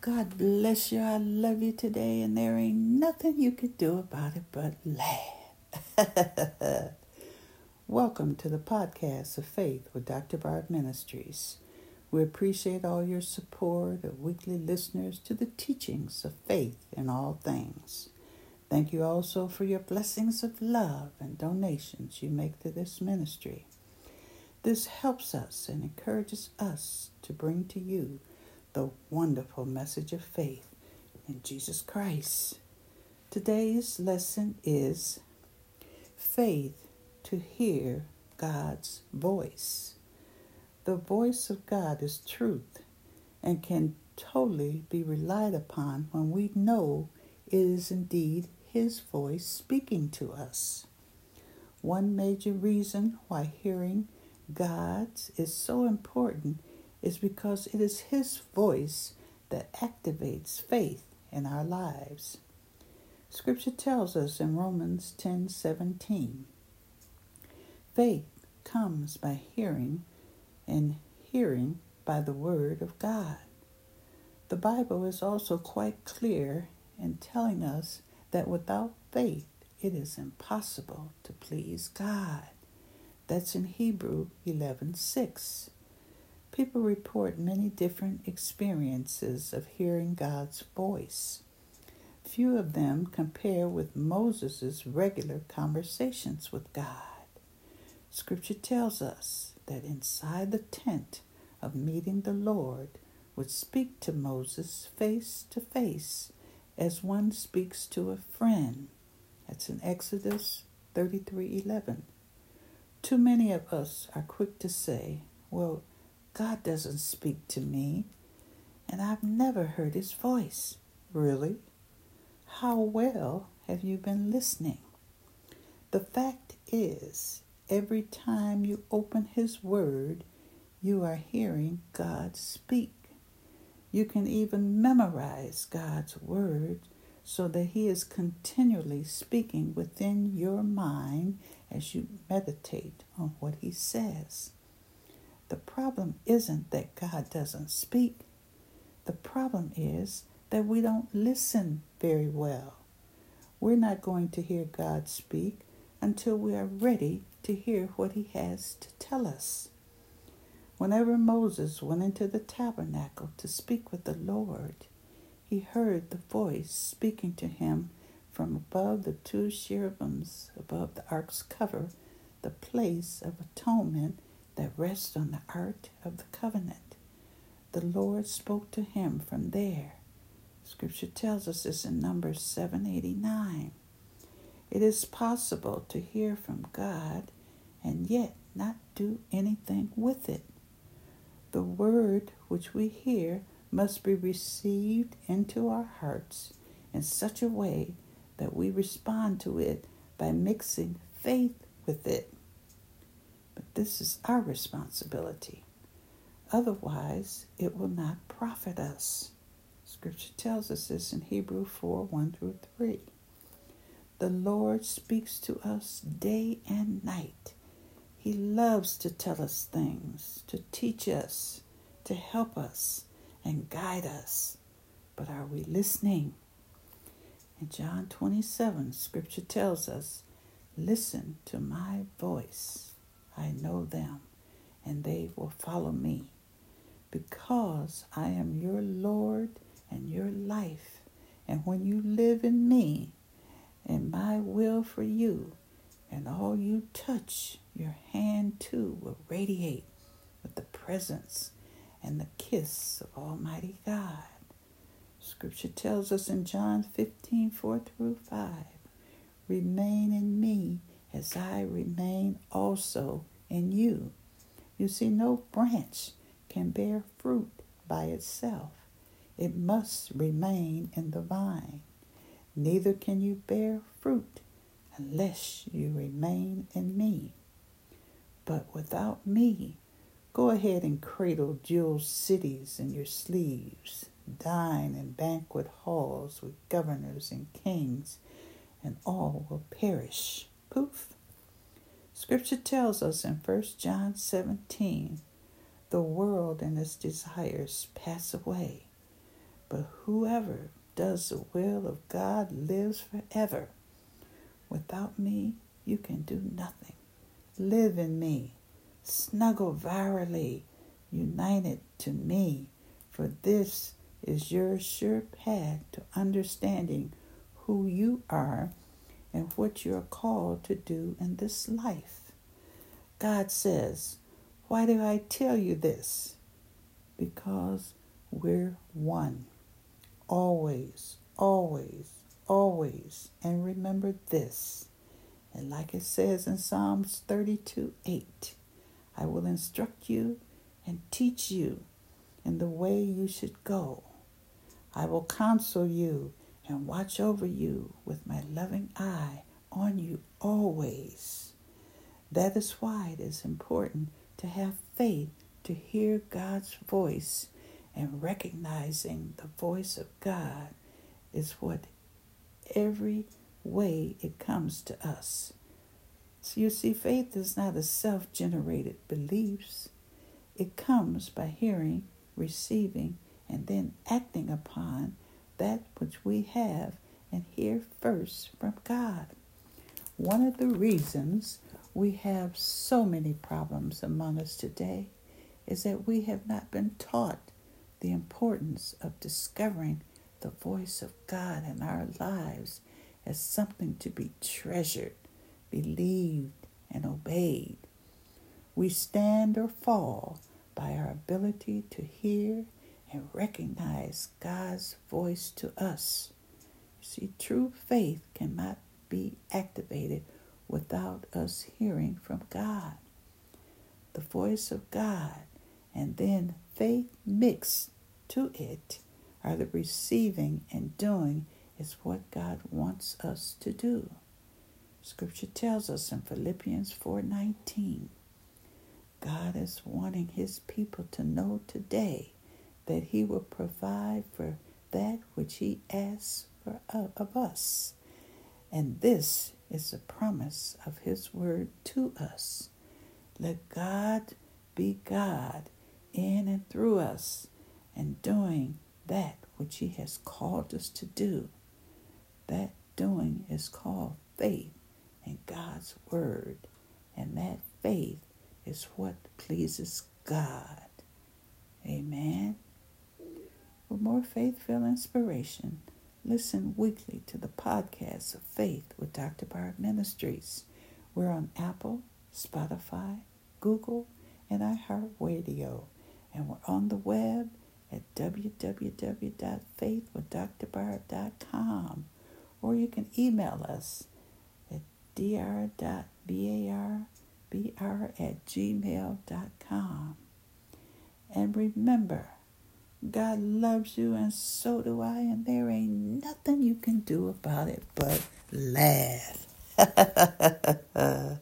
God bless you. I love you today, and there ain't nothing you could do about it but laugh. Welcome to the podcast of Faith with Dr. Barb Ministries. We appreciate all your support of weekly listeners to the teachings of faith in all things. Thank you also for your blessings of love and donations you make to this ministry. This helps us and encourages us to bring to you the wonderful message of faith in Jesus Christ. Today's lesson is faith to hear God's voice. The voice of God is truth and can totally be relied upon when we know it is indeed His voice speaking to us. One major reason why hearing God's is so important is because it is His voice that activates faith in our lives. Scripture tells us in Romans 10:17, faith comes by hearing, and hearing by the word of God. The Bible is also quite clear in telling us that without faith it is impossible to please God. That's in Hebrew 11:6. People report many different experiences of hearing God's voice. Few of them compare with Moses' regular conversations with God. Scripture tells us that inside the tent of meeting the Lord would speak to Moses face to face as one speaks to a friend. That's in Exodus 33:11. Too many of us are quick to say, "Well, God doesn't speak to me, and I've never heard his voice. Really? How well have you been listening? The fact is, every time you open his word, you are hearing God speak. You can even memorize God's word so that he is continually speaking within your mind as you meditate on what he says. The problem isn't that God doesn't speak. The problem is that we don't listen very well. We're not going to hear God speak until we are ready to hear what he has to tell us. Whenever Moses went into the tabernacle to speak with the Lord, he heard the voice speaking to him from above the two cherubims above the ark's cover, the place of atonement that rests on the ark of the covenant. The Lord spoke to him from there. Scripture tells us this in Numbers 789. It is possible to hear from God and yet not do anything with it. The word which we hear must be received into our hearts in such a way that we respond to it by mixing faith with it. This is our responsibility. Otherwise, it will not profit us. Scripture tells us this in Hebrew 4 1 through 3. The Lord speaks to us day and night. He loves to tell us things, to teach us, to help us, and guide us. But are we listening? In John 27, Scripture tells us, Listen to my voice. I know them, and they will follow me. Because I am your Lord and your life, and when you live in me and my will for you, and all you touch, your hand too will radiate with the presence and the kiss of Almighty God. Scripture tells us in John 15 4 through 5 Remain in me as I remain also in you. You see, no branch can bear fruit by itself, it must remain in the vine. Neither can you bear fruit unless you remain in me. But without me, go ahead and cradle jeweled cities in your sleeves, dine in banquet halls with governors and kings, and all will perish. Poof. Scripture tells us in 1 John 17 the world and its desires pass away, But whoever does the will of God lives forever. Without me, you can do nothing. Live in me. Snuggle virally, united to me, for this is your sure path to understanding who you are and what you're called to do in this life. God says, Why do I tell you this? Because we're one. Always, always, always. And remember this. And like it says in Psalms 32 8, I will instruct you and teach you in the way you should go. I will counsel you and watch over you with my loving eye on you always. That is why it is important to have faith to hear God's voice and recognizing the voice of God is what every way it comes to us. So you see, faith is not a self generated beliefs. It comes by hearing, receiving, and then acting upon that which we have and hear first from God. One of the reasons we have so many problems among us today is that we have not been taught the importance of discovering the voice of God in our lives as something to be treasured, believed, and obeyed. We stand or fall by our ability to hear and recognize God's voice to us. See, true faith cannot be activated without us hearing from God. The voice of God and then faith mixed to it are the receiving and doing is what God wants us to do. Scripture tells us in Philippians 4:19, God is wanting his people to know today that he will provide for that which he asks for of us. And this is the promise of his word to us. Let God be God in and through us and doing that which He has called us to do. That doing is called faith in God's Word, and that faith is what pleases God. Amen. For more faith filled inspiration, listen weekly to the podcast of Faith with Dr. Barb Ministries. We're on Apple, Spotify, Google, and iHeartRadio, and we're on the web at www.faithwithdrbarb.com or you can email us at dr.barbr at gmail.com. And remember, God loves you and so do I, and there ain't nothing you can do about it but laugh.